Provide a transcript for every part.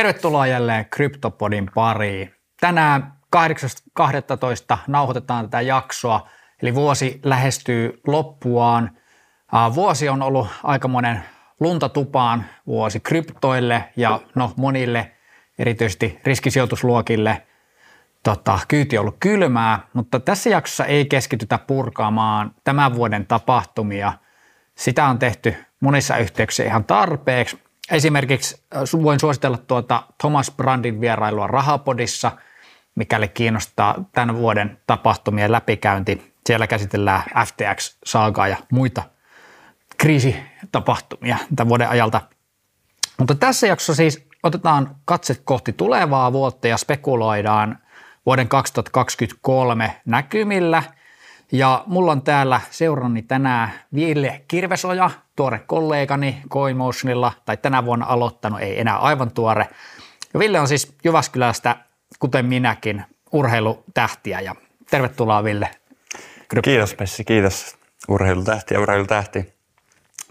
Tervetuloa jälleen Kryptopodin pariin. Tänään 8.12. nauhoitetaan tätä jaksoa, eli vuosi lähestyy loppuaan. Vuosi on ollut aikamoinen luntatupaan vuosi kryptoille ja no, monille erityisesti riskisijoitusluokille tota, kyyti on ollut kylmää, mutta tässä jaksossa ei keskitytä purkaamaan tämän vuoden tapahtumia. Sitä on tehty monissa yhteyksissä ihan tarpeeksi. Esimerkiksi äh, voin suositella tuota Thomas Brandin vierailua Rahapodissa, mikäli kiinnostaa tämän vuoden tapahtumien läpikäynti. Siellä käsitellään FTX-saagaa ja muita kriisitapahtumia tämän vuoden ajalta. Mutta tässä jaksossa siis otetaan katse kohti tulevaa vuotta ja spekuloidaan vuoden 2023 näkymillä. Ja mulla on täällä seurannani tänään Ville Kirvesoja, tuore kollegani CoinMotionilla, tai tänä vuonna aloittanut, ei enää aivan tuore. Ja Ville on siis Jyväskylästä, kuten minäkin, urheilutähtiä ja tervetuloa Ville. Kiitos Pessi, kiitos. Urheilutähti ja urheilutähti.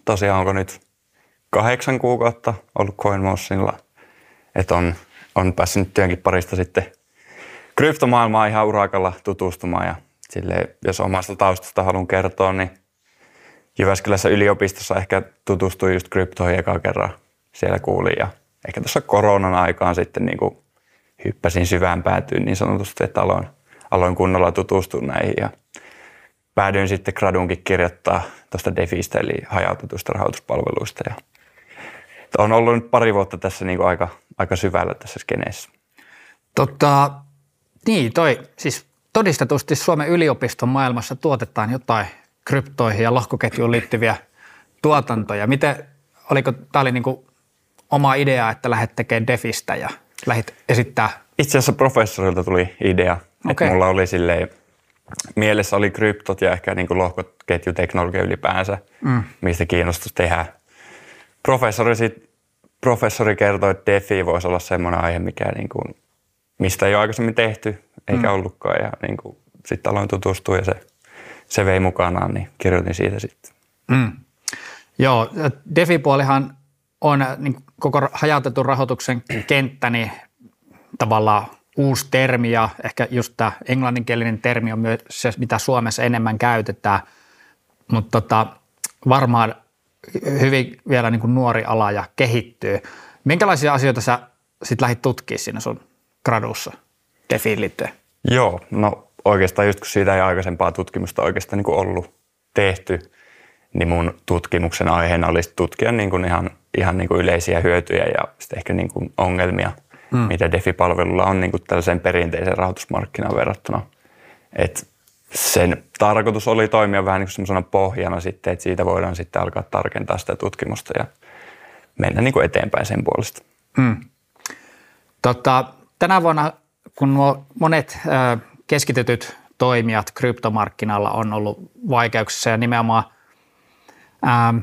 Tosiaan onko nyt kahdeksan kuukautta ollut CoinMotionilla, että on, on päässyt työnkin parista sitten kryptomaailmaan ihan urakalla tutustumaan ja sille, jos omasta taustasta haluan kertoa, niin Jyväskylässä yliopistossa ehkä tutustuin just kryptoihin eka kerran. Siellä kuulin ja ehkä tuossa koronan aikaan sitten niin kuin hyppäsin syvään päätyyn niin sanotusti, että aloin, aloin kunnolla tutustua näihin ja päädyin sitten gradunkin kirjoittaa tuosta DeFistä eli hajautetusta rahoituspalveluista ja on ollut nyt pari vuotta tässä niin kuin aika, aika syvällä tässä skeneessä. Tota, niin, toi siis todistetusti Suomen yliopiston maailmassa tuotetaan jotain kryptoihin ja lohkoketjuun liittyviä tuotantoja. Miten, oliko, tämä oli niin kuin oma idea, että lähdet tekemään Defistä ja lähdet esittää? Itse asiassa professorilta tuli idea, okay. että mulla oli silleen, mielessä oli kryptot ja ehkä niin kuin lohkoketjuteknologia ylipäänsä, mm. mistä kiinnostus tehdä. Professori, sit, professori kertoi, että DeFi voisi olla semmoinen aihe, mikä niin kuin, mistä ei ole aikaisemmin tehty, eikä mm. ollutkaan. Ja niin kuin, sitten aloin tutustua ja se se vei mukanaan, niin kirjoitin siitä sitten. Mm. Joo, DeFi-puolihan on niin koko hajautetun rahoituksen kenttä, niin tavallaan uusi termi ja ehkä just tämä englanninkielinen termi on myös se, mitä Suomessa enemmän käytetään, mutta tota, varmaan hyvin vielä niin kuin nuori ala ja kehittyy. Minkälaisia asioita sä sitten lähdit tutkimaan siinä sun gradussa DeFiin liittyen? Joo, no oikeastaan just kun siitä ei aikaisempaa tutkimusta oikeastaan niin kuin ollut tehty, niin mun tutkimuksen aiheena olisi tutkia niin kuin ihan, ihan niin kuin yleisiä hyötyjä ja sitten ehkä niin kuin ongelmia, mm. mitä DeFi-palvelulla on niin kuin tällaiseen perinteiseen rahoitusmarkkinaan verrattuna. Et sen tarkoitus oli toimia vähän niin kuin semmoisena pohjana sitten, että siitä voidaan sitten alkaa tarkentaa sitä tutkimusta ja mennä niin kuin eteenpäin sen puolesta. Mm. Tota, tänä vuonna, kun nuo monet keskitetyt toimijat kryptomarkkinalla on ollut vaikeuksissa ja nimenomaan ää,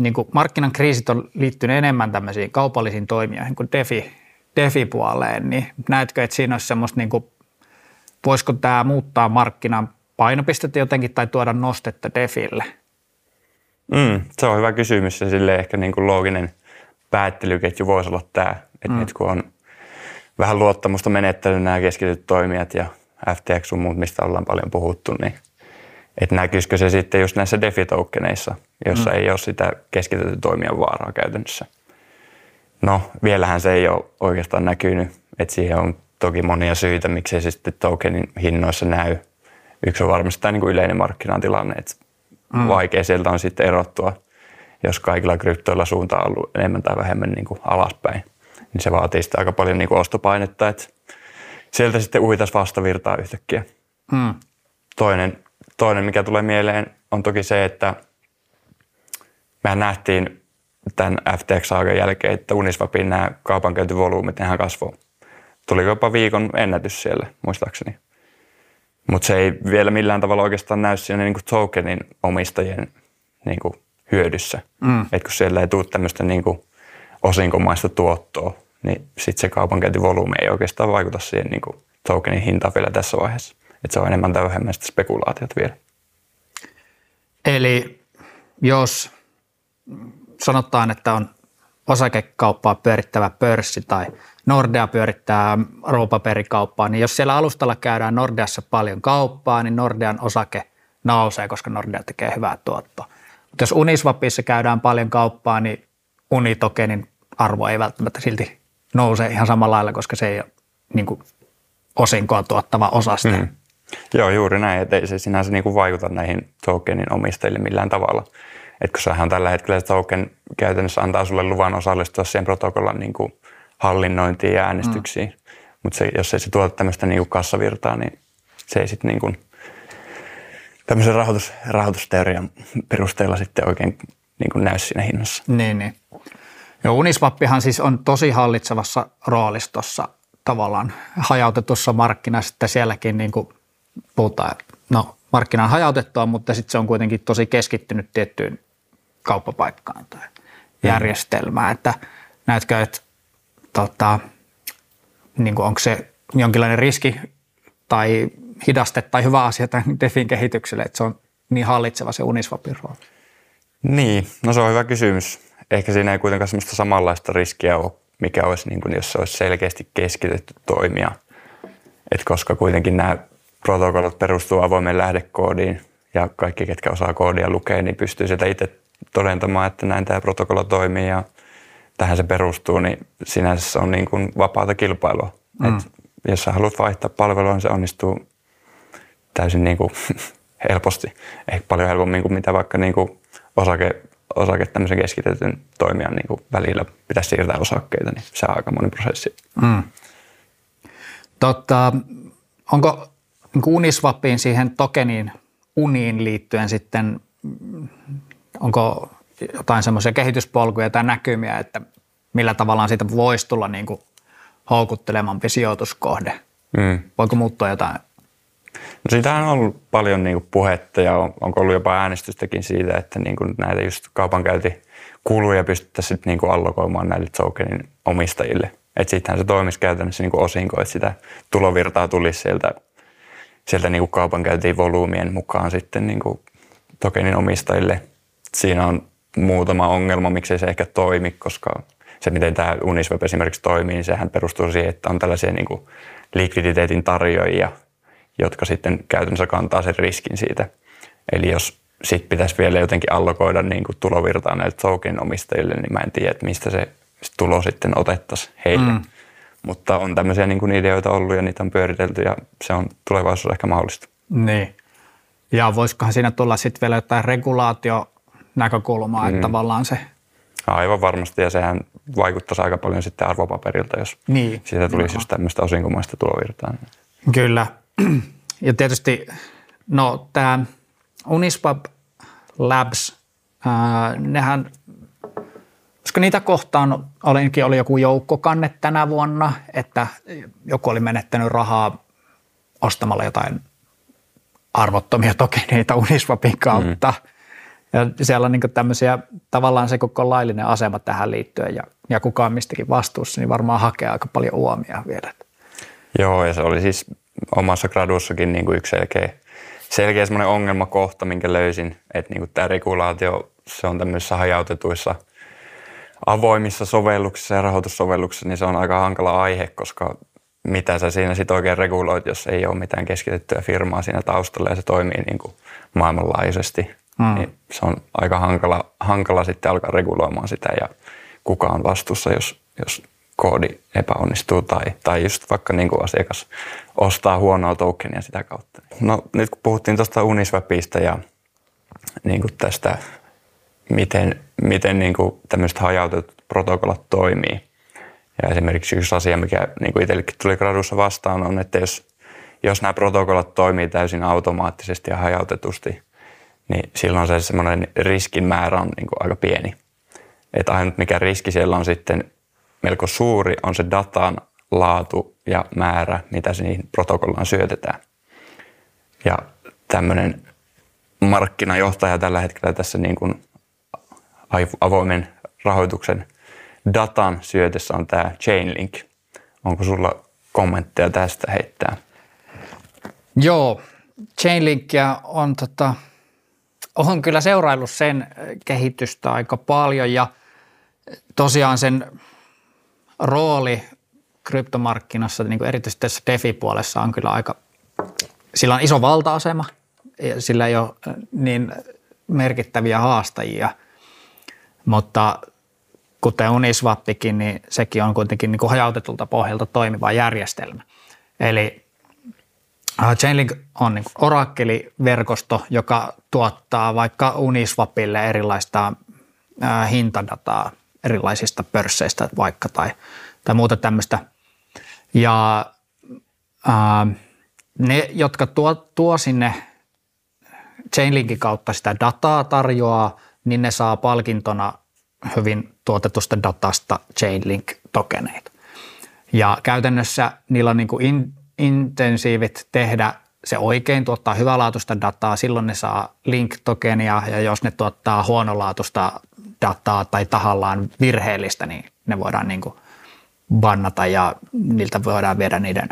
niin kuin markkinan kriisit on liittynyt enemmän tämmöisiin kaupallisiin toimijoihin kuin DeFi, DeFi-puoleen, niin näetkö, että siinä olisi semmoista, niin kuin, voisiko tämä muuttaa markkinan painopistettä jotenkin tai tuoda nostetta DeFille? Mm, se on hyvä kysymys ja sille ehkä niin kuin looginen päättelyketju voisi olla tämä, että mm. nyt kun on vähän luottamusta menettänyt nämä keskityt toimijat ja FTX sun muut, mistä ollaan paljon puhuttu, niin että näkyisikö se sitten just näissä DeFi-tokeneissa, jossa mm. ei ole sitä keskitetty toimijan vaaraa käytännössä. No, vielähän se ei ole oikeastaan näkynyt, että siihen on toki monia syitä, miksi se sitten tokenin hinnoissa näy. Yksi on varmasti tämä niin kuin yleinen markkinatilanne, että mm. vaikea sieltä on sitten erottua, jos kaikilla kryptoilla suunta on ollut enemmän tai vähemmän niin kuin alaspäin. Niin se vaatii sitten aika paljon niin kuin ostopainetta, että sieltä sitten uhitas vastavirtaa yhtäkkiä. Hmm. Toinen, toinen, mikä tulee mieleen, on toki se, että mehän nähtiin tämän FTX-saagan jälkeen, että Uniswapin nämä kaupankäyntivolyymit nehän kasvoi. Tuli jopa viikon ennätys siellä, muistaakseni. Mutta se ei vielä millään tavalla oikeastaan näy siinä niin tokenin omistajien niin kuin hyödyssä. Mm. Et kun siellä ei tule tämmöistä niin osinkomaista tuottoa, niin sitten se kaupankäyntivolyymi ei oikeastaan vaikuta siihen niin kuin tokenin hintaan vielä tässä vaiheessa. Että se on enemmän tai vähemmän sitä spekulaatiot vielä. Eli jos sanotaan, että on osakekauppaa pyörittävä pörssi tai Nordea pyörittää arvopaperikauppaa, niin jos siellä alustalla käydään Nordeassa paljon kauppaa, niin Nordean osake nousee, koska Nordea tekee hyvää tuottoa. Mutta jos Uniswapissa käydään paljon kauppaa, niin Unitokenin arvo ei välttämättä silti nouse ihan samalla lailla, koska se ei ole niin kuin, osinkoa tuottava osaste. Mm. Joo, juuri näin, että ei se sinänsä niin kuin vaikuta näihin tokenin omistajille millään tavalla. Että kun sähän tällä hetkellä se token käytännössä antaa sulle luvan osallistua siihen protokollan niin kuin hallinnointiin ja äänestyksiin, mm. mutta jos ei se tuota tämmöistä niin kuin kassavirtaa, niin se ei sitten niin kuin tämmöisen rahoitus, rahoitusteorian perusteella sitten oikein niin kuin näy siinä hinnassa. Niin, niin. Ja Uniswappihan siis on tosi hallitsevassa roolistossa tavallaan hajautetussa markkinassa, että sielläkin niin kuin puhutaan, no markkina on hajautettua, mutta sitten se on kuitenkin tosi keskittynyt tiettyyn kauppapaikkaan tai mm. järjestelmään, että näetkö, että tota, niin kuin onko se jonkinlainen riski tai hidaste tai hyvä asia tämän DeFin kehitykselle, että se on niin hallitseva se Uniswapin rooli? Niin, no se on hyvä kysymys. Ehkä siinä ei kuitenkaan sellaista samanlaista riskiä ole, mikä olisi, niin kuin, jos se olisi selkeästi keskitetty toimia. Et koska kuitenkin nämä protokollat perustuu avoimeen lähdekoodiin ja kaikki, ketkä osaa koodia lukea, niin pystyy sieltä itse todentamaan, että näin tämä protokolla toimii ja tähän se perustuu, niin sinänsä se on niin kuin vapaata kilpailua. Mm. Et jos sä haluat vaihtaa palvelua, niin se onnistuu täysin niin kuin helposti. Ehkä paljon helpommin kuin mitä vaikka niin kuin osake, osake tämmöisen keskitetyn toimijan niin kuin välillä pitäisi siirtää osakkeita, niin se on aika moni prosessi. Mm. Totta, onko niin Uniswapiin siihen tokeniin uniin liittyen sitten, onko jotain semmoisia kehityspolkuja tai näkymiä, että millä tavalla siitä voisi tulla niin kuin houkuttelemampi sijoituskohde? Mm. Voiko muuttua jotain No siitähän on ollut paljon niin kuin puhetta ja on, onko ollut jopa äänestystäkin siitä, että niin kuin näitä just kaupankäyntikuluja pystyttäisiin sitten niin kuin allokoimaan näille tokenin omistajille. Että sittenhän se toimisi käytännössä niin kuin osinko, että sitä tulovirtaa tulisi sieltä, sieltä niin kuin kaupankäyntiin volyymien mukaan sitten niin kuin tokenin omistajille. Siinä on muutama ongelma, miksei se ehkä toimi, koska se, miten tämä Unisweb esimerkiksi toimii, niin sehän perustuu siihen, että on tällaisia niin kuin likviditeetin tarjoajia, jotka sitten käytännössä kantaa sen riskin siitä. Eli jos sitten pitäisi vielä jotenkin allokoida niin kuin tulovirtaa näille token omistajille, niin mä en tiedä, että mistä se tulo sitten otettaisiin heille. Mm. Mutta on tämmöisiä niin kuin ideoita ollut ja niitä on pyöritelty ja se on tulevaisuudessa ehkä mahdollista. Niin. Ja voisikohan siinä tulla sitten vielä jotain regulaatio näkökulmaa, että mm. tavallaan se... Aivan varmasti ja sehän vaikuttaisi aika paljon sitten arvopaperilta, jos niin. siitä tulisi just tämmöistä osinkomaista tulovirtaa. Kyllä. Ja tietysti no tämä Uniswap Labs, ää, nehän, koska niitä kohtaan olinkin, oli joku joukkokanne tänä vuonna, että joku oli menettänyt rahaa ostamalla jotain arvottomia tokeneita Uniswapin kautta. Mm. Ja siellä on niin tämmöisiä, tavallaan se koko laillinen asema tähän liittyen ja, ja kukaan mistäkin vastuussa, niin varmaan hakee aika paljon uomia vielä. Joo, ja se oli siis omassa gradussakin niin kuin yksi selkeä, selkeä semmoinen ongelmakohta, minkä löysin, että niin kuin tämä regulaatio, se on tämmöisissä hajautetuissa avoimissa sovelluksissa ja rahoitussovelluksissa, niin se on aika hankala aihe, koska mitä sä siinä sitten oikein reguloit, jos ei ole mitään keskitettyä firmaa siinä taustalla ja se toimii niin kuin maailmanlaajuisesti. Mm. Niin se on aika hankala, hankala sitten alkaa reguloimaan sitä ja kuka on vastuussa, jos, jos koodi epäonnistuu tai, tai just vaikka niin kuin asiakas ostaa huonoa tokenia sitä kautta. No nyt kun puhuttiin tuosta Uniswapista ja niin kuin tästä, miten, miten niin kuin tämmöiset hajautetut protokollat toimii. Ja esimerkiksi yksi asia, mikä niin kuin itsellekin tuli gradussa vastaan, on, että jos, jos nämä protokollat toimii täysin automaattisesti ja hajautetusti, niin silloin se semmoinen riskin määrä on niin kuin aika pieni. Että ainut mikä riski siellä on sitten melko suuri on se datan laatu ja määrä, mitä se niihin protokollaan syötetään. Ja tämmöinen markkinajohtaja tällä hetkellä tässä niin kuin avoimen rahoituksen datan syötessä on tämä Chainlink. Onko sulla kommentteja tästä heittää? Joo, Chainlinkia on, tota, on kyllä seuraillut sen kehitystä aika paljon ja – tosiaan sen rooli kryptomarkkinassa, niin kuin erityisesti tässä DeFi-puolessa on kyllä aika, sillä on iso valta-asema, ja sillä ei ole niin merkittäviä haastajia, mutta kuten Uniswappikin, niin sekin on kuitenkin niin kuin hajautetulta pohjalta toimiva järjestelmä. Eli äh, Chainlink on niin orakkeliverkosto, joka tuottaa vaikka Uniswapille erilaista äh, hintadataa erilaisista pörsseistä vaikka tai, tai muuta tämmöistä. Ja ää, ne, jotka tuo, tuo sinne Chainlinkin kautta sitä dataa tarjoaa, niin ne saa palkintona hyvin tuotetusta datasta Chainlink-tokeneita. Ja käytännössä niillä on niin kuin in, intensiivit tehdä se oikein, tuottaa hyvälaatuista dataa, silloin ne saa link-tokenia ja jos ne tuottaa huonolaatuista dataa tai tahallaan virheellistä, niin ne voidaan niin kuin bannata ja niiltä voidaan viedä niiden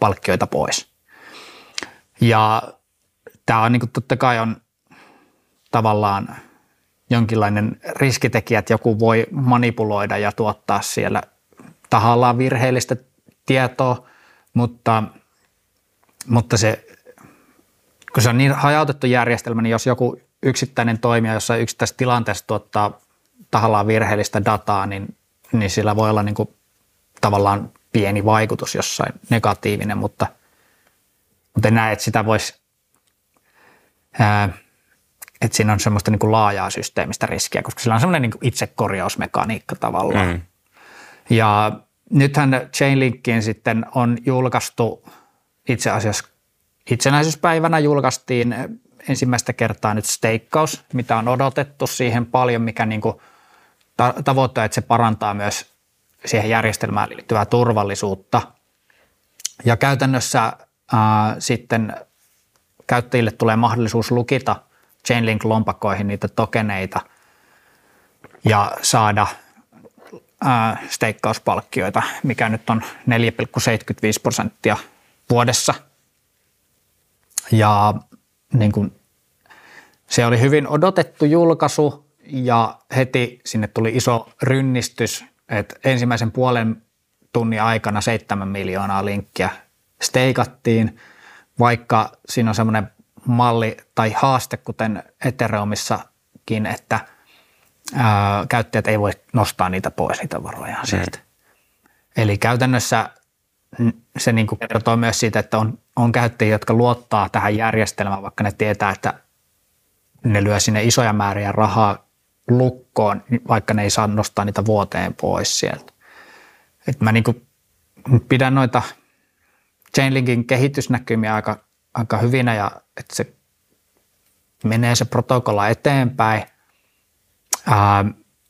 palkkioita pois. Ja tämä on niin kuin totta kai on tavallaan jonkinlainen riskitekijä, että joku voi manipuloida ja tuottaa siellä tahallaan virheellistä tietoa, mutta, mutta se, kun se on niin hajautettu järjestelmä, niin jos joku yksittäinen toimija jossain yksittäisessä tilanteessa tuottaa tahallaan virheellistä dataa, niin, niin sillä voi olla niin kuin tavallaan pieni vaikutus jossain negatiivinen, mutta, mutta en näe, että sitä voisi, ää, että siinä on semmoista niin kuin laajaa systeemistä riskiä, koska sillä on semmoinen niin itsekorjausmekaniikka tavallaan. Mm. Ja nythän Chainlinkiin sitten on julkaistu itse asiassa itsenäisyyspäivänä julkaistiin ensimmäistä kertaa nyt steikkaus, mitä on odotettu siihen paljon, mikä niin kuin tavoittaa, että se parantaa myös siihen järjestelmään liittyvää turvallisuutta. Ja käytännössä ää, sitten käyttäjille tulee mahdollisuus lukita Chainlink-lompakkoihin niitä tokeneita ja saada ää, steikkauspalkkioita, mikä nyt on 4,75 prosenttia vuodessa. Ja niin kuin, se oli hyvin odotettu julkaisu ja heti sinne tuli iso rynnistys, että ensimmäisen puolen tunnin aikana 7 miljoonaa linkkiä steikattiin, vaikka siinä on semmoinen malli tai haaste, kuten Ethereumissakin, että ää, käyttäjät ei voi nostaa niitä pois, niitä varoja mm. sieltä. Eli käytännössä se niin kuin kertoo myös siitä, että on, on käyttäjiä, jotka luottaa tähän järjestelmään, vaikka ne tietää, että ne lyö sinne isoja määriä rahaa lukkoon, vaikka ne ei saa nostaa niitä vuoteen pois sieltä. Et mä niin kuin pidän noita Chainlinkin kehitysnäkymiä aika, aika hyvinä ja että se menee se protokolla eteenpäin. Ää,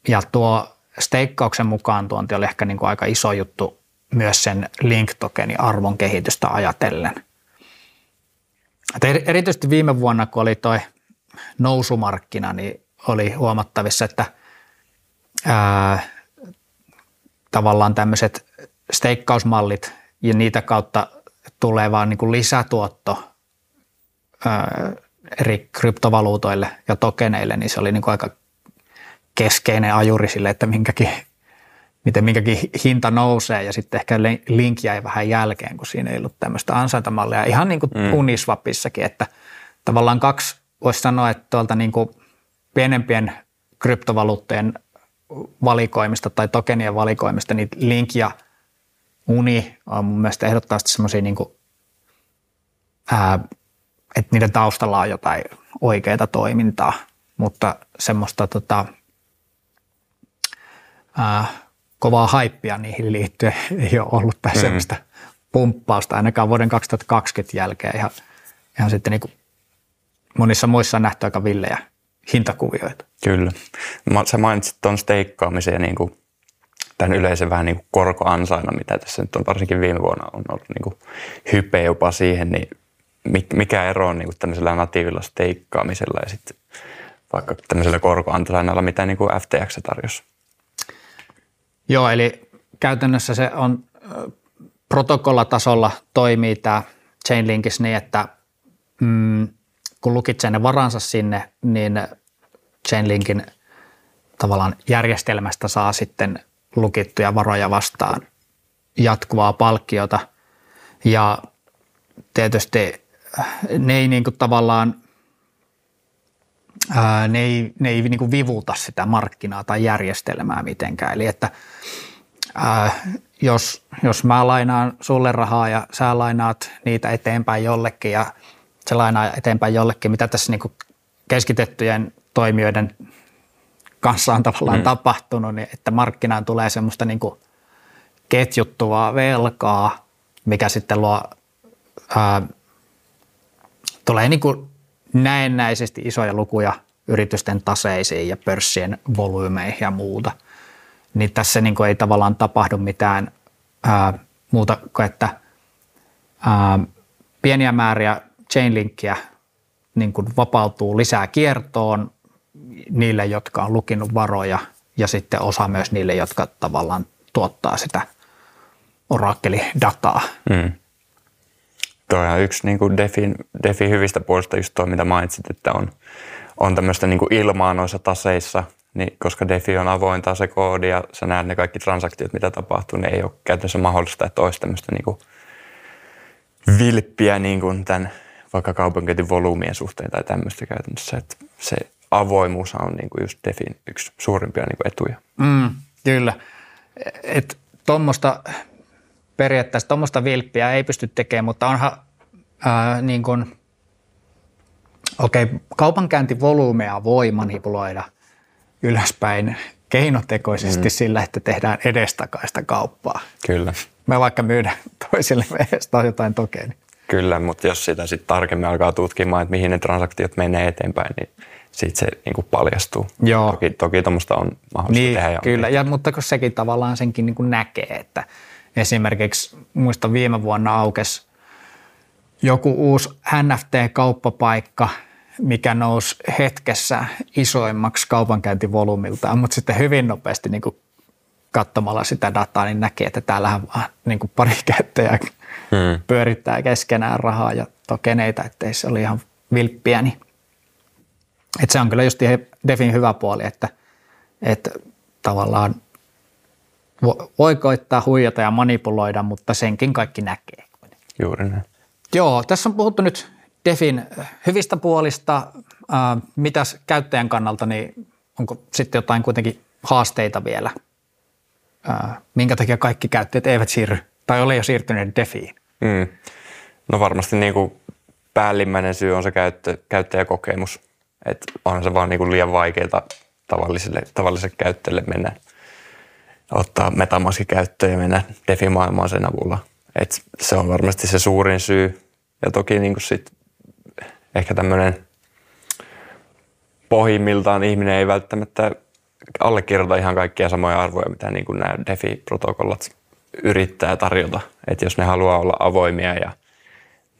ja tuo steikkauksen mukaan tuonti oli ehkä niin kuin aika iso juttu myös sen link-tokenin arvon kehitystä ajatellen. Et erityisesti viime vuonna, kun oli toi nousumarkkina, niin oli huomattavissa, että ää, tavallaan tämmöiset steikkausmallit ja niitä kautta tulee vaan niin kuin lisätuotto ää, eri kryptovaluutoille ja tokeneille, niin se oli niin kuin aika keskeinen ajuri sille, että minkäkin miten minkäkin hinta nousee ja sitten ehkä link jäi vähän jälkeen, kun siinä ei ollut tämmöistä ansaintamallia. Ihan niin kuin mm. Uniswapissakin, että tavallaan kaksi voisi sanoa, että tuolta niin kuin pienempien kryptovaluuttojen valikoimista tai tokenien valikoimista, niin Link ja Uni on mun mielestä ehdottomasti semmoisia, niin että niiden taustalla on jotain oikeaa toimintaa, mutta semmoista tota, ää, kovaa haippia niihin liittyen ei ole ollut tai mm. semmoista pumppausta ainakaan vuoden 2020 jälkeen. Ihan, ihan sitten niin kuin monissa muissa on nähty aika villejä hintakuvioita. Kyllä. Sä mainitsit tuon steikkaamisen ja niin kuin tämän yleisen vähän niin kuin korkoansaina, mitä tässä nyt on varsinkin viime vuonna on ollut niin kuin hype jopa siihen, niin mikä ero on niin kuin tämmöisellä natiivilla steikkaamisella ja sitten vaikka tämmöisellä korkoansainalla, mitä niin kuin FTX tarjosi? Joo, eli käytännössä se on protokollatasolla toimii tämä Chainlinkis niin, että mm, kun lukitsee ne varansa sinne, niin Chainlinkin tavallaan järjestelmästä saa sitten lukittuja varoja vastaan jatkuvaa palkkiota. Ja tietysti ne ei niin kuin tavallaan ää, ne ei, ne ei niin kuin vivuta sitä markkinaa tai järjestelmää mitenkään. Eli että ää, jos, jos mä lainaan sulle rahaa ja sä lainaat niitä eteenpäin jollekin ja se lainaa eteenpäin jollekin, mitä tässä niin kuin keskitettyjen toimijoiden kanssa on tavallaan mm. tapahtunut, niin että markkinaan tulee semmoista niin kuin ketjuttuvaa velkaa, mikä sitten luo, ää, tulee niin kuin näennäisesti isoja lukuja yritysten taseisiin ja pörssien volyymeihin ja muuta. Niin tässä niin kuin ei tavallaan tapahdu mitään ää, muuta kuin, että ää, pieniä määriä chainlinkkiä niin kuin vapautuu lisää kiertoon niille, jotka on lukinut varoja ja sitten osa myös niille, jotka tavallaan tuottaa sitä orakkelidataa. Mm. Tuo on yksi niin kuin Defin, Defin hyvistä puolista just tuo, mitä mainitsit, että on, on tämmöistä niin kuin ilmaa noissa taseissa, niin koska Defi on avoin tasekoodi ja sä näet ne kaikki transaktiot, mitä tapahtuu, niin ei ole käytännössä mahdollista, että olisi tämmöistä niin kuin vilppiä niin kuin tämän vaikka kaupankäyntin volyymien suhteen tai tämmöistä käytännössä. Että se avoimuus on niin kuin just Defin yksi suurimpia niin kuin etuja. Mm, kyllä. Että tuommoista periaatteessa tuommoista vilppiä ei pysty tekemään, mutta onhan ää, niin kuin, okei, okay, kaupankäyntivolyymea voi manipuloida ylöspäin keinotekoisesti mm. sillä, että tehdään edestakaista kauppaa. Kyllä. Me vaikka myydään toisille meistä jotain tokeja. Niin. Kyllä, mutta jos sitä sitten tarkemmin alkaa tutkimaan, että mihin ne transaktiot menee eteenpäin, niin sitten se niin kuin paljastuu. Joo. Toki, toki tuommoista on mahdollista niin, tehdä. Kyllä, ja, mutta kun sekin tavallaan senkin niin kuin näkee, että esimerkiksi muista viime vuonna aukesi joku uusi NFT-kauppapaikka, mikä nousi hetkessä isoimmaksi kaupankäyntivolyymiltaan, mutta sitten hyvin nopeasti niin kuin katsomalla sitä dataa, niin näkee, että täällähän vaan niin kuin pari käyttäjää hmm. pyörittää keskenään rahaa ja tokeneita, ettei se oli ihan vilppiä. Niin. Että se on kyllä just Defin hyvä puoli, että, että tavallaan voi koittaa huijata ja manipuloida, mutta senkin kaikki näkee. Juuri näin. Joo, tässä on puhuttu nyt Defin hyvistä puolista. Äh, mitäs käyttäjän kannalta, niin onko sitten jotain kuitenkin haasteita vielä? Äh, minkä takia kaikki käyttäjät eivät siirry tai ole jo siirtyneet Defiin? Mm. No varmasti niin kuin päällimmäinen syy on se käyttö, käyttäjäkokemus. Että onhan se vaan niin kuin liian vaikeaa tavalliselle, tavalliselle käyttäjälle mennä ottaa Metamaski käyttöön ja mennä DeFi-maailmaan sen avulla. Et se on varmasti se suurin syy. Ja toki niin kuin sit ehkä tämmöinen pohjimmiltaan ihminen ei välttämättä allekirjoita ihan kaikkia samoja arvoja, mitä niin kuin nämä DeFi-protokollat yrittää tarjota. Että jos ne haluaa olla avoimia ja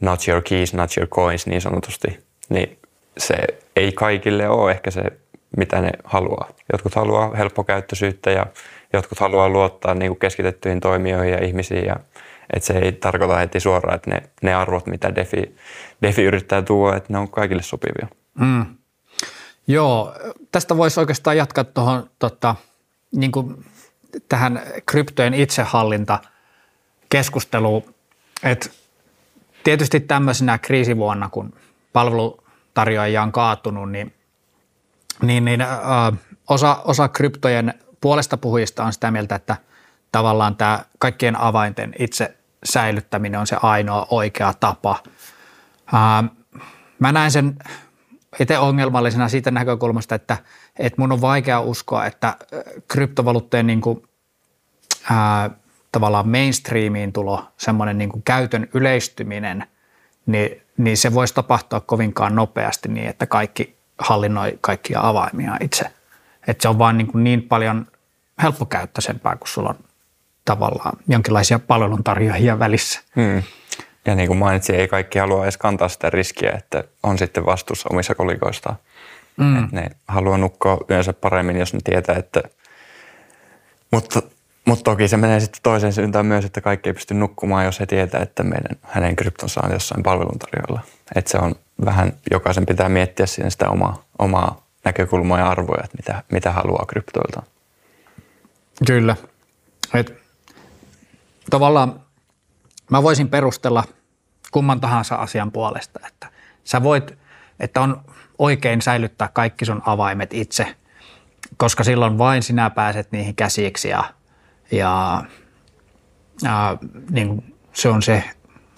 not your keys, not your coins niin sanotusti, niin se ei kaikille ole ehkä se, mitä ne haluaa. Jotkut haluaa helppokäyttöisyyttä ja jotkut haluaa luottaa niin kuin keskitettyihin toimijoihin ja ihmisiin ja että se ei tarkoita heti suoraan, että ne, ne arvot, mitä Defi, Defi yrittää tuoda, että ne on kaikille sopivia. Mm. Joo, tästä voisi oikeastaan jatkaa tuohon tota, niin kuin tähän kryptojen itsehallinta keskusteluun, että tietysti tämmöisenä kriisivuonna, kun palvelutarjoajia on kaatunut, niin, niin, niin äh, osa, osa kryptojen puolesta puhujista on sitä mieltä, että tavallaan tämä kaikkien avainten itse säilyttäminen on se ainoa oikea tapa. Ää, mä näen sen itse ongelmallisena siitä näkökulmasta, että, että mun on vaikea uskoa, että kryptovaluuttojen niin kuin, ää, tavallaan mainstreamiin tulo, semmoinen niin käytön yleistyminen, niin, niin se voisi tapahtua kovinkaan nopeasti niin, että kaikki hallinnoi kaikkia avaimia itse. Että se on vaan niin, kuin niin paljon helppokäyttöisempää, kun sulla on tavallaan jonkinlaisia palveluntarjoajia välissä. Hmm. Ja niin kuin mainitsin, ei kaikki halua edes kantaa sitä riskiä, että on sitten vastuussa omissa kolikoistaan. Mm. ne haluaa nukkua yleensä paremmin, jos ne tietää, että... Mutta, mutta toki se menee sitten toiseen suuntaan myös, että kaikki ei pysty nukkumaan, jos he tietää, että meidän, hänen kryptonsa on jossain palveluntarjoajalla. Että se on vähän, jokaisen pitää miettiä siinä sitä omaa, omaa näkökulmoja ja arvoja, että mitä, mitä haluaa kryptoilta. Kyllä. Et, tavallaan mä voisin perustella kumman tahansa asian puolesta, että sä voit, että on oikein säilyttää kaikki sun avaimet itse, koska silloin vain sinä pääset niihin käsiksi ja, ja, ja niin se on se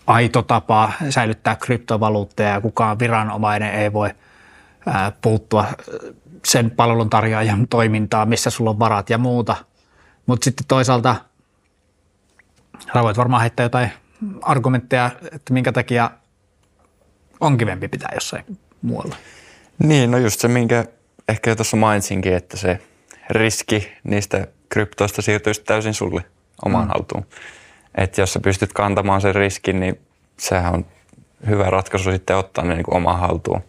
aito tapa säilyttää kryptovaluutteja ja kukaan viranomainen ei voi ää, puuttua sen palveluntarjoajan toimintaan, missä sulla on varat ja muuta. Mutta sitten toisaalta sä voit varmaan heittää jotain argumentteja, että minkä takia on kivempi pitää jossain muualla. Niin, no just se, minkä ehkä jo tuossa mainitsinkin, että se riski niistä kryptoista siirtyisi täysin sulle omaan mm. haltuun. Että jos sä pystyt kantamaan sen riskin, niin sehän on hyvä ratkaisu sitten ottaa ne niin kuin omaan haltuun.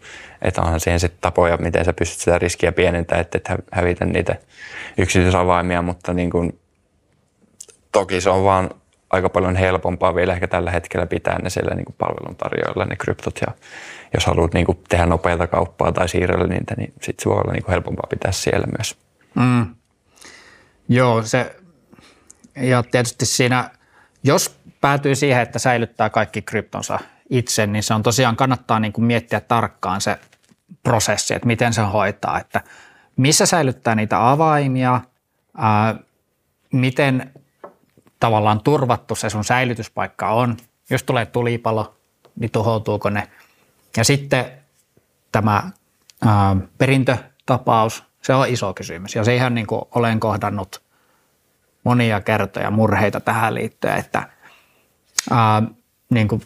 Että onhan siihen sitten tapoja, miten sä pystyt sitä riskiä pienentämään, että et hävitä niitä yksityisavaimia, mutta niin kuin, toki se on vaan aika paljon helpompaa vielä ehkä tällä hetkellä pitää ne siellä niin kuin palveluntarjoajilla, ne kryptot. Ja jos haluat niin kuin tehdä nopeata kauppaa tai siirrellä niitä, niin sitten se voi olla niin kuin helpompaa pitää siellä myös. Mm. Joo, se, ja tietysti siinä, jos päätyy siihen, että säilyttää kaikki kryptonsa itse, niin se on tosiaan kannattaa niin kuin miettiä tarkkaan se prosessi, että miten se hoitaa, että missä säilyttää niitä avaimia, ää, miten tavallaan turvattu se sun säilytyspaikka on. Jos tulee tulipalo, niin tuhoutuuko ne. Ja sitten tämä ää, perintötapaus, se on iso kysymys. Ja siihen niin kuin olen kohdannut monia kertoja murheita tähän liittyen, että ää, niin kuin,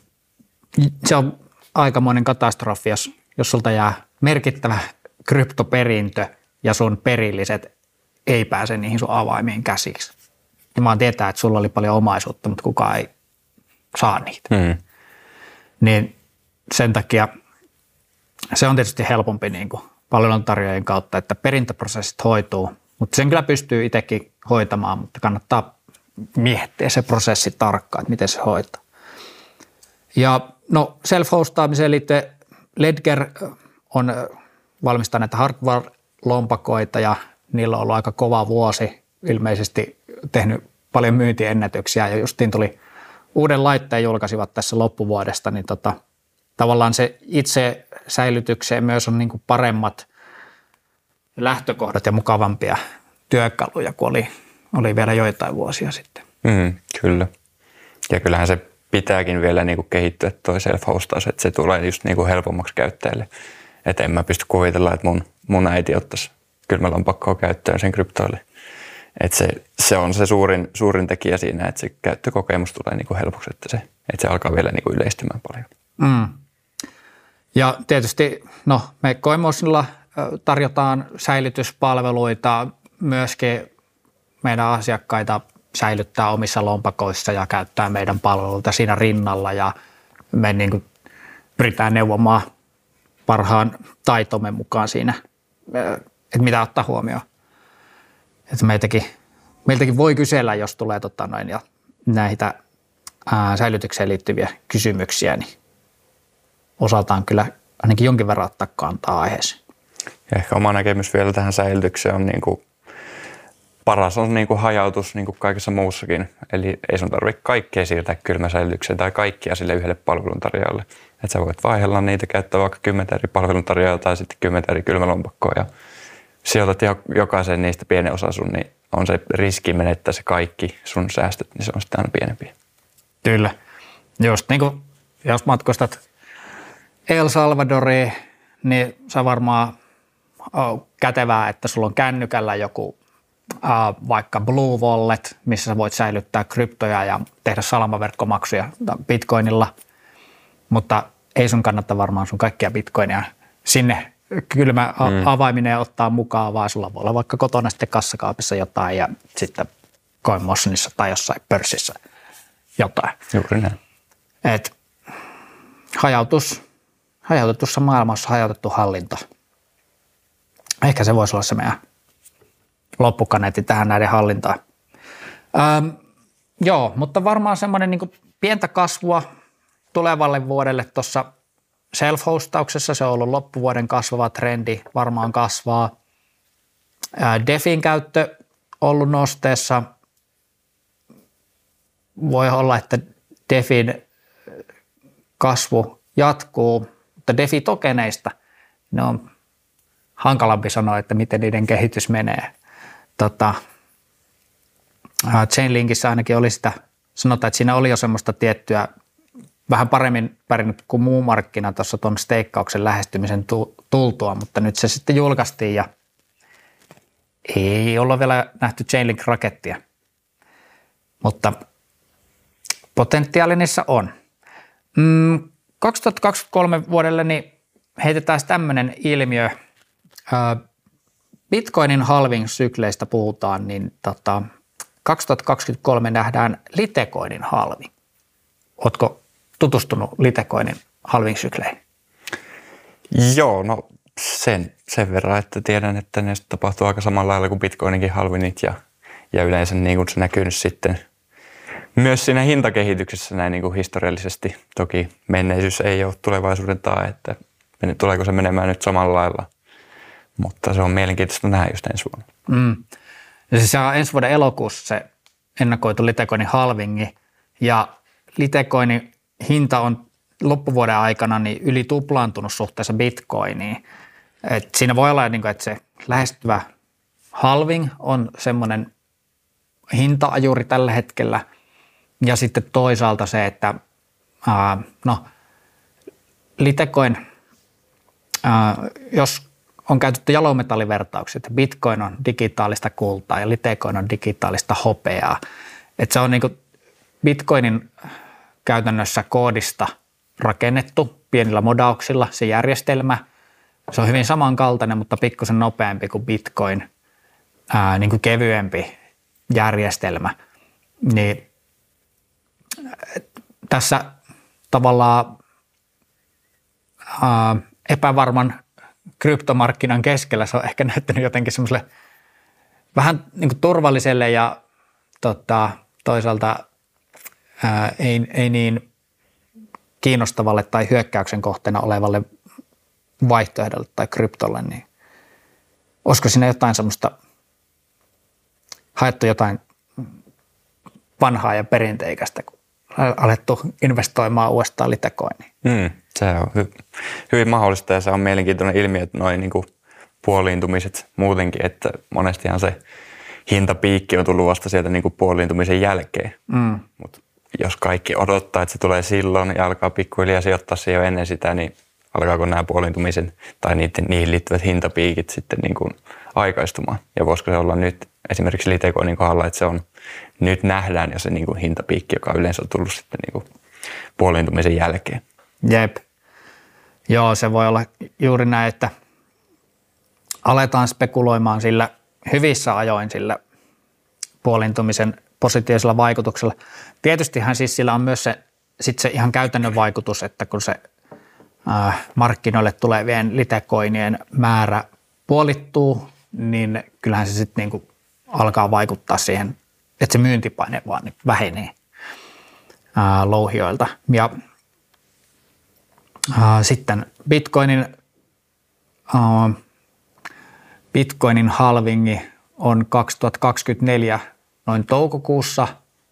se on aikamoinen katastrofi, jos, jos sulta jää merkittävä kryptoperintö ja sun perilliset ei pääse niihin sun avaimiin käsiksi niin vaan tietää, että sulla oli paljon omaisuutta, mutta kukaan ei saa niitä. Mm. Niin sen takia se on tietysti helpompi niin kuin palveluntarjoajien kautta, että perintäprosessit hoituu, mutta sen kyllä pystyy itsekin hoitamaan, mutta kannattaa miettiä se prosessi tarkkaan, että miten se hoitaa. Ja no self-hostaamiseen liittyen Ledger on valmistaa näitä hardware-lompakoita ja niillä on ollut aika kova vuosi ilmeisesti tehnyt paljon myyntiennätyksiä ja justiin tuli uuden laitteen julkaisivat tässä loppuvuodesta, niin tota, tavallaan se itse säilytykseen myös on niin paremmat lähtökohdat ja mukavampia työkaluja kuin oli, oli vielä joitain vuosia sitten. Mm, kyllä. Ja kyllähän se pitääkin vielä niin kuin kehittyä toi self että se tulee just niin kuin helpommaksi käyttäjälle. Että en mä pysty kuvitella, että mun, mun äiti ottaisi kylmälompakkoa käyttöön sen kryptoille. Et se, se, on se suurin, suurin tekijä siinä, että se käyttökokemus tulee niin kuin helpoksi, että se, että se alkaa vielä niin kuin yleistymään paljon. Mm. Ja tietysti no, me Koimosilla tarjotaan säilytyspalveluita, myöskin meidän asiakkaita säilyttää omissa lompakoissa ja käyttää meidän palveluita siinä rinnalla ja me niin kuin pyritään neuvomaan parhaan taitomme mukaan siinä, että mitä ottaa huomioon että meitäkin, meiltäkin voi kysellä, jos tulee tota noin, ja näitä ää, säilytykseen liittyviä kysymyksiä, niin osaltaan kyllä ainakin jonkin verran ottaa kantaa aiheeseen. Ja ehkä oma näkemys vielä tähän säilytykseen on niin kuin paras on niin kuin hajautus niin kuin kaikessa muussakin. Eli ei sun tarvitse kaikkea siirtää kylmäsäilytykseen tai kaikkia sille yhdelle palveluntarjoajalle. Että sä voit vaihella niitä, käyttää vaikka kymmentä eri palveluntarjoajaa tai sitten kymmentä eri kylmälompakkoa ja sijoitat jokaisen niistä pienen osa sun, niin on se riski menettää se kaikki sun säästöt, niin se on sitten aina pienempi. Kyllä. Just niin kuin, jos matkustat El Salvadoriin, niin sä varmaan on kätevää, että sulla on kännykällä joku vaikka Blue Wallet, missä sä voit säilyttää kryptoja ja tehdä salamaverkkomaksuja bitcoinilla, mutta ei sun kannata varmaan sun kaikkia bitcoinia sinne kylmä mm. avaiminen ottaa mukaan, vaan sulla voi olla vaikka kotona sitten kassakaapissa jotain ja sitten CoinMotionissa tai jossain pörssissä jotain. Juuri näin. Et hajautus, hajautetussa maailmassa hajautettu hallinta. Ehkä se voisi olla se meidän loppukaneetti tähän näiden hallintaan. Öm, joo, mutta varmaan semmoinen niin pientä kasvua tulevalle vuodelle tuossa self-hostauksessa, se on ollut loppuvuoden kasvava trendi, varmaan kasvaa. Defin käyttö ollut nosteessa. Voi olla, että Defin kasvu jatkuu, mutta DeFi-tokeneista ne on hankalampi sanoa, että miten niiden kehitys menee. Tota, Chainlinkissä ainakin oli sitä, sanotaan, että siinä oli jo semmoista tiettyä vähän paremmin pärjännyt kuin muu markkina tuossa tuon steikkauksen lähestymisen tultua, mutta nyt se sitten julkaistiin ja ei olla vielä nähty Chainlink-rakettia, mutta potentiaali niissä on. Mm, 2023 vuodelle niin heitetään tämmöinen ilmiö. Bitcoinin halving-sykleistä puhutaan, niin tota, 2023 nähdään Litecoinin halvi. Oletko tutustunut Litecoinin halving-sykleihin? Joo, no sen, sen verran, että tiedän, että ne tapahtuu aika samalla lailla kuin Bitcoininkin halvinit ja, ja yleensä niin kuin se näkyy sitten myös siinä hintakehityksessä näin niin kuin historiallisesti. Toki menneisyys ei ole tulevaisuuden tae, että tuleeko se menemään nyt samalla lailla, mutta se on mielenkiintoista nähdä just ensi vuonna. Mm. Ja siis se on ensi vuoden elokuussa se ennakoitu Litecoinin halvingi ja Litecoinin hinta on loppuvuoden aikana niin yli tuplaantunut suhteessa bitcoiniin. Et siinä voi olla, niin että se lähestyvä halving on semmoinen hintaajuri tällä hetkellä. Ja sitten toisaalta se, että ää, no, Litecoin, ää, jos on käytetty jalometallivertauksia, että bitcoin on digitaalista kultaa ja Litecoin on digitaalista hopeaa. Että se on niin bitcoinin käytännössä koodista rakennettu pienillä modauksilla se järjestelmä. Se on hyvin samankaltainen, mutta pikkusen nopeampi kuin Bitcoin, ää, niin kuin kevyempi järjestelmä. Niin tässä tavallaan ää, epävarman kryptomarkkinan keskellä se on ehkä näyttänyt jotenkin semmoiselle vähän niin turvalliselle ja tota, toisaalta ää, ei, ei niin kiinnostavalle tai hyökkäyksen kohteena olevalle vaihtoehdolle tai kryptolle, niin olisiko siinä jotain semmoista, haettu jotain vanhaa ja perinteikästä, kun alettu investoimaan uudestaan litekoiniin. Mm, se on hy- hyvin mahdollista ja se on mielenkiintoinen ilmiö, että noin niin puoliintumiset muutenkin, että monestihan se hintapiikki on tullut vasta sieltä niin kuin puoliintumisen jälkeen. Mm. Mutta jos kaikki odottaa, että se tulee silloin ja alkaa pikkuhiljaa sijoittaa se jo ennen sitä, niin alkaako nämä puolintumisen tai niiden, niihin liittyvät hintapiikit sitten niin kuin aikaistumaan. Ja voisiko se olla nyt esimerkiksi Litecoinin kohdalla, että se on nyt nähdään jo se niin kuin hintapiikki, joka yleensä on tullut sitten niin kuin puolintumisen jälkeen. Jep. Joo, se voi olla juuri näin, että aletaan spekuloimaan sillä hyvissä ajoin sillä puolintumisen positiivisella vaikutuksella. Tietystihän siis sillä on myös se, sit se ihan käytännön vaikutus, että kun se äh, markkinoille tulevien litekoinien määrä puolittuu, niin kyllähän se sitten niinku alkaa vaikuttaa siihen, että se myyntipaine vaan vähenee äh, louhioilta. Ja sitten Bitcoinin, Bitcoinin halvingi on 2024 noin toukokuussa,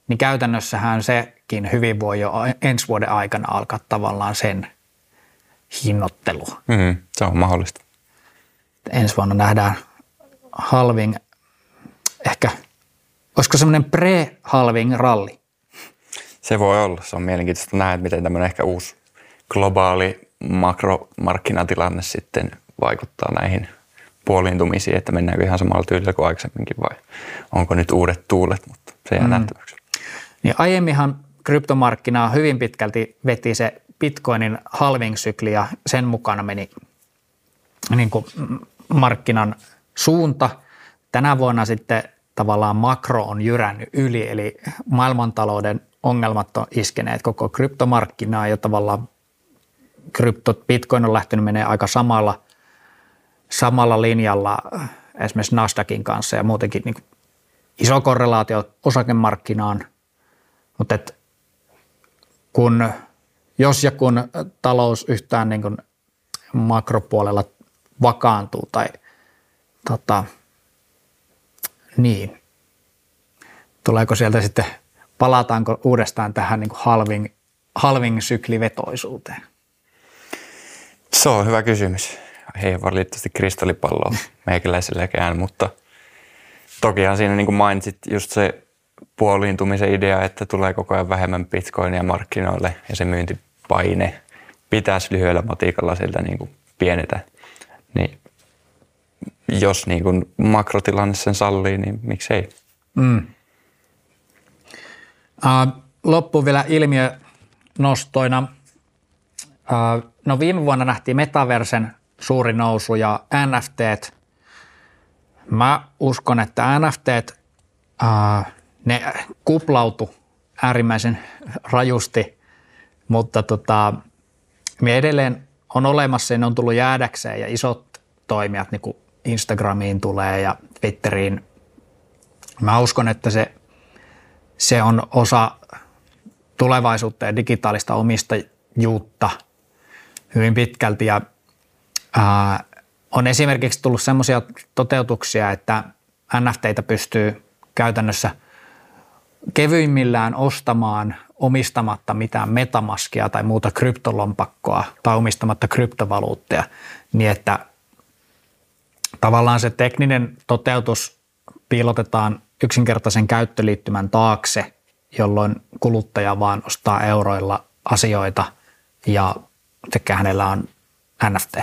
niin käytännössähän sekin hyvin voi jo ensi vuoden aikana alkaa tavallaan sen hinnoittelu. Mm, se on mahdollista. Ensi vuonna nähdään halving, ehkä, olisiko semmoinen pre-halving ralli? Se voi olla. Se on mielenkiintoista nähdä, miten tämmöinen ehkä uusi globaali makromarkkinatilanne sitten vaikuttaa näihin puoliintumisiin, että mennäänkö ihan samalla tyylillä kuin aikaisemminkin vai onko nyt uudet tuulet, mutta se jää mm. nähtäväksi. Niin aiemminhan kryptomarkkinaa hyvin pitkälti veti se Bitcoinin halving-sykli ja sen mukana meni niin kuin markkinan suunta. Tänä vuonna sitten tavallaan makro on jyrännyt yli, eli maailmantalouden ongelmat on iskeneet koko kryptomarkkinaa ja tavallaan krypto, Bitcoin on lähtenyt menee aika samalla, samalla linjalla esimerkiksi Nasdaqin kanssa ja muutenkin niin iso korrelaatio osakemarkkinaan, mutta et kun jos ja kun talous yhtään niin kuin makropuolella vakaantuu tai tota, niin, tuleeko sieltä sitten, palataanko uudestaan tähän niin halving, halving syklivetoisuuteen? Se on hyvä kysymys. Ei valitettavasti kristallipalloa meikäläiselläkään, mutta tokihan siinä niin kuin mainitsit just se puoliintumisen idea, että tulee koko ajan vähemmän bitcoinia markkinoille ja se myyntipaine pitäisi lyhyellä matikalla siltä niin kuin pienetä. Niin jos niin kuin makrotilanne sen sallii, niin miksei. Mm. Uh, loppu vielä ilmiönostoina. Uh, no viime vuonna nähtiin metaversen suuri nousu ja NFT. Mä uskon, että NFT, uh, ne kuplautu äärimmäisen rajusti, mutta tota, me edelleen on olemassa ja ne on tullut jäädäkseen ja isot toimijat, niin kuin Instagramiin tulee ja Twitteriin. Mä uskon, että se, se on osa tulevaisuutta ja digitaalista omistajuutta hyvin pitkälti. Ja, ää, on esimerkiksi tullut sellaisia toteutuksia, että NFTitä pystyy käytännössä kevyimmillään ostamaan omistamatta mitään metamaskia tai muuta kryptolompakkoa tai omistamatta kryptovaluutteja, niin että tavallaan se tekninen toteutus piilotetaan yksinkertaisen käyttöliittymän taakse, jolloin kuluttaja vaan ostaa euroilla asioita ja sekä hänellä on NFT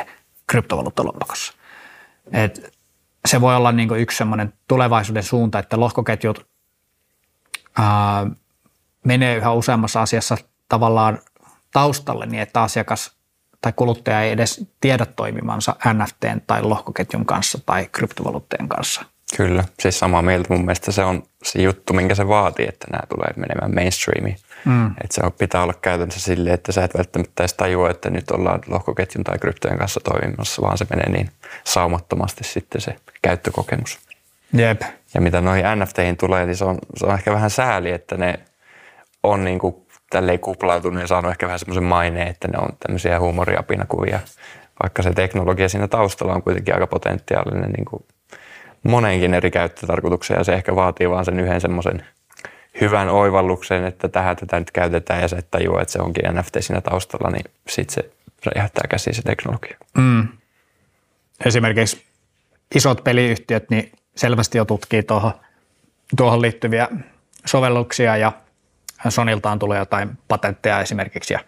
kryptovaluuttalompakossa. Et se voi olla niin yksi semmoinen tulevaisuuden suunta, että lohkoketjut ää, menee yhä useammassa asiassa tavallaan taustalle niin, että asiakas tai kuluttaja ei edes tiedä toimimansa NFT tai lohkoketjun kanssa tai kryptovaluutteen kanssa. Kyllä, siis samaa mieltä. Mun mielestä se on se juttu, minkä se vaatii, että nämä tulee menemään mainstreamiin. Mm. Että se pitää olla käytännössä silleen, että sä et välttämättä edes tajua, että nyt ollaan lohkoketjun tai kryptojen kanssa toimimassa, vaan se menee niin saumattomasti sitten se käyttökokemus. Jep. Ja mitä noihin NFTihin tulee, niin se on, se on ehkä vähän sääli, että ne on niin kuin tälleen kuplautunut ja saanut ehkä vähän semmoisen maineen, että ne on tämmöisiä huumoriapinakuvia, vaikka se teknologia siinä taustalla on kuitenkin aika potentiaalinen niin kuin moneenkin eri käyttötarkoitukseen ja se ehkä vaatii vaan sen yhden semmoisen hyvän oivalluksen, että tähän tätä nyt käytetään ja se että tajua, että se onkin NFT siinä taustalla, niin sitten se räjähtää käsiin se teknologia. Mm. Esimerkiksi isot peliyhtiöt niin selvästi jo tutkii tuohon, tuohon liittyviä sovelluksia ja Soniltaan tulee jotain patentteja esimerkiksi ja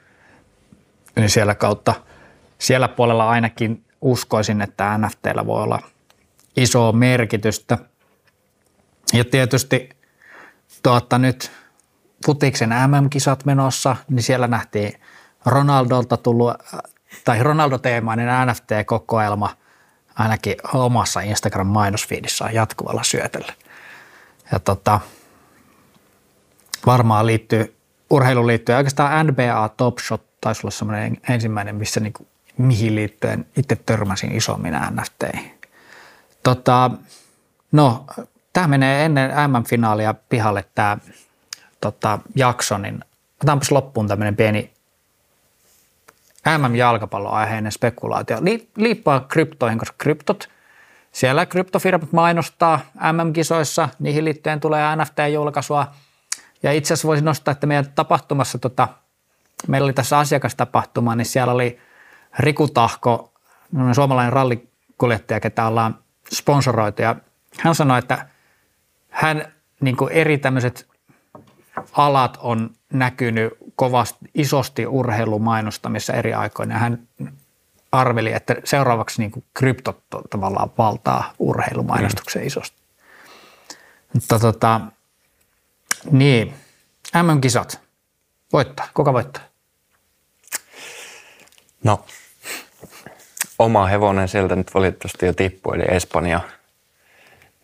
niin siellä kautta, siellä puolella ainakin uskoisin, että NFTllä voi olla iso merkitystä. Ja tietysti tuotta nyt futiksen MM-kisat menossa, niin siellä nähtiin Ronaldolta tullut, tai Ronaldo-teemainen NFT-kokoelma ainakin omassa Instagram-mainosfiidissaan jatkuvalla syötellä. Ja tota, varmaan liittyy, urheiluun liittyy. Oikeastaan NBA Top Shot taisi olla semmoinen ensimmäinen, missä niinku, mihin liittyen itse törmäsin isommin NFT. Tota, no, tämä menee ennen MM-finaalia pihalle tämä tota, jakso, niin otetaanpas loppuun tämmöinen pieni MM-jalkapalloaiheinen spekulaatio. Liippaa kryptoihin, koska kryptot, siellä kryptofirmat mainostaa MM-kisoissa, niihin liittyen tulee NFT-julkaisua – ja itse asiassa voisin nostaa, että meidän tapahtumassa, tota, meillä oli tässä asiakastapahtuma, niin siellä oli Riku Tahko, suomalainen rallikuljettaja, ketä ollaan sponsoroitu. Ja hän sanoi, että hän niin kuin eri tämmöiset alat on näkynyt kovasti, isosti urheilumainostamissa eri aikoina. Hän arveli, että seuraavaksi niin kuin kryptot tavallaan valtaa urheilumainostuksen mm. isosti. Mutta tota, niin, MM-kisat. Voittaa. Kuka voittaa? No, oma hevonen sieltä nyt valitettavasti jo tippui, eli Espanja.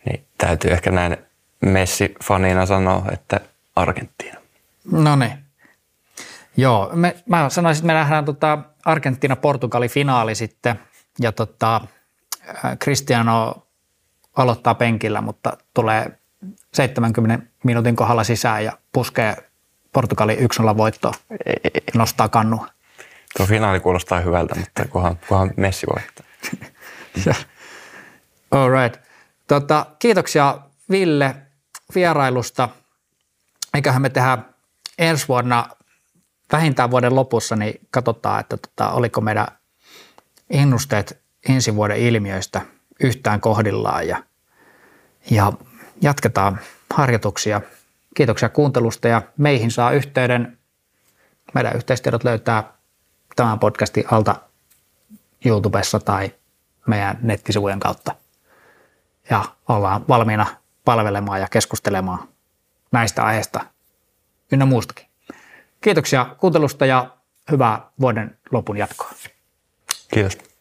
Niin täytyy ehkä näin Messi-fanina sanoa, että Argentiina. No niin. Joo, me, mä sanoisin, että me nähdään tota Argentiina-Portugali-finaali sitten. Ja tota, Cristiano aloittaa penkillä, mutta tulee 70 minuutin kohdalla sisään ja puskee Portugali 1-0 voittoa nostaa kannua. Tuo finaali kuulostaa hyvältä, mutta kunhan, kunhan Messi voittaa. All right. Tota, kiitoksia Ville vierailusta. Eiköhän me tehdä ensi vuonna vähintään vuoden lopussa, niin katsotaan, että tota, oliko meidän ennusteet ensi vuoden ilmiöistä yhtään kohdillaan ja, ja jatketaan harjoituksia. Kiitoksia kuuntelusta ja meihin saa yhteyden. Meidän yhteistiedot löytää tämän podcastin alta YouTubessa tai meidän nettisivujen kautta. Ja ollaan valmiina palvelemaan ja keskustelemaan näistä aiheista ynnä muustakin. Kiitoksia kuuntelusta ja hyvää vuoden lopun jatkoa. Kiitos.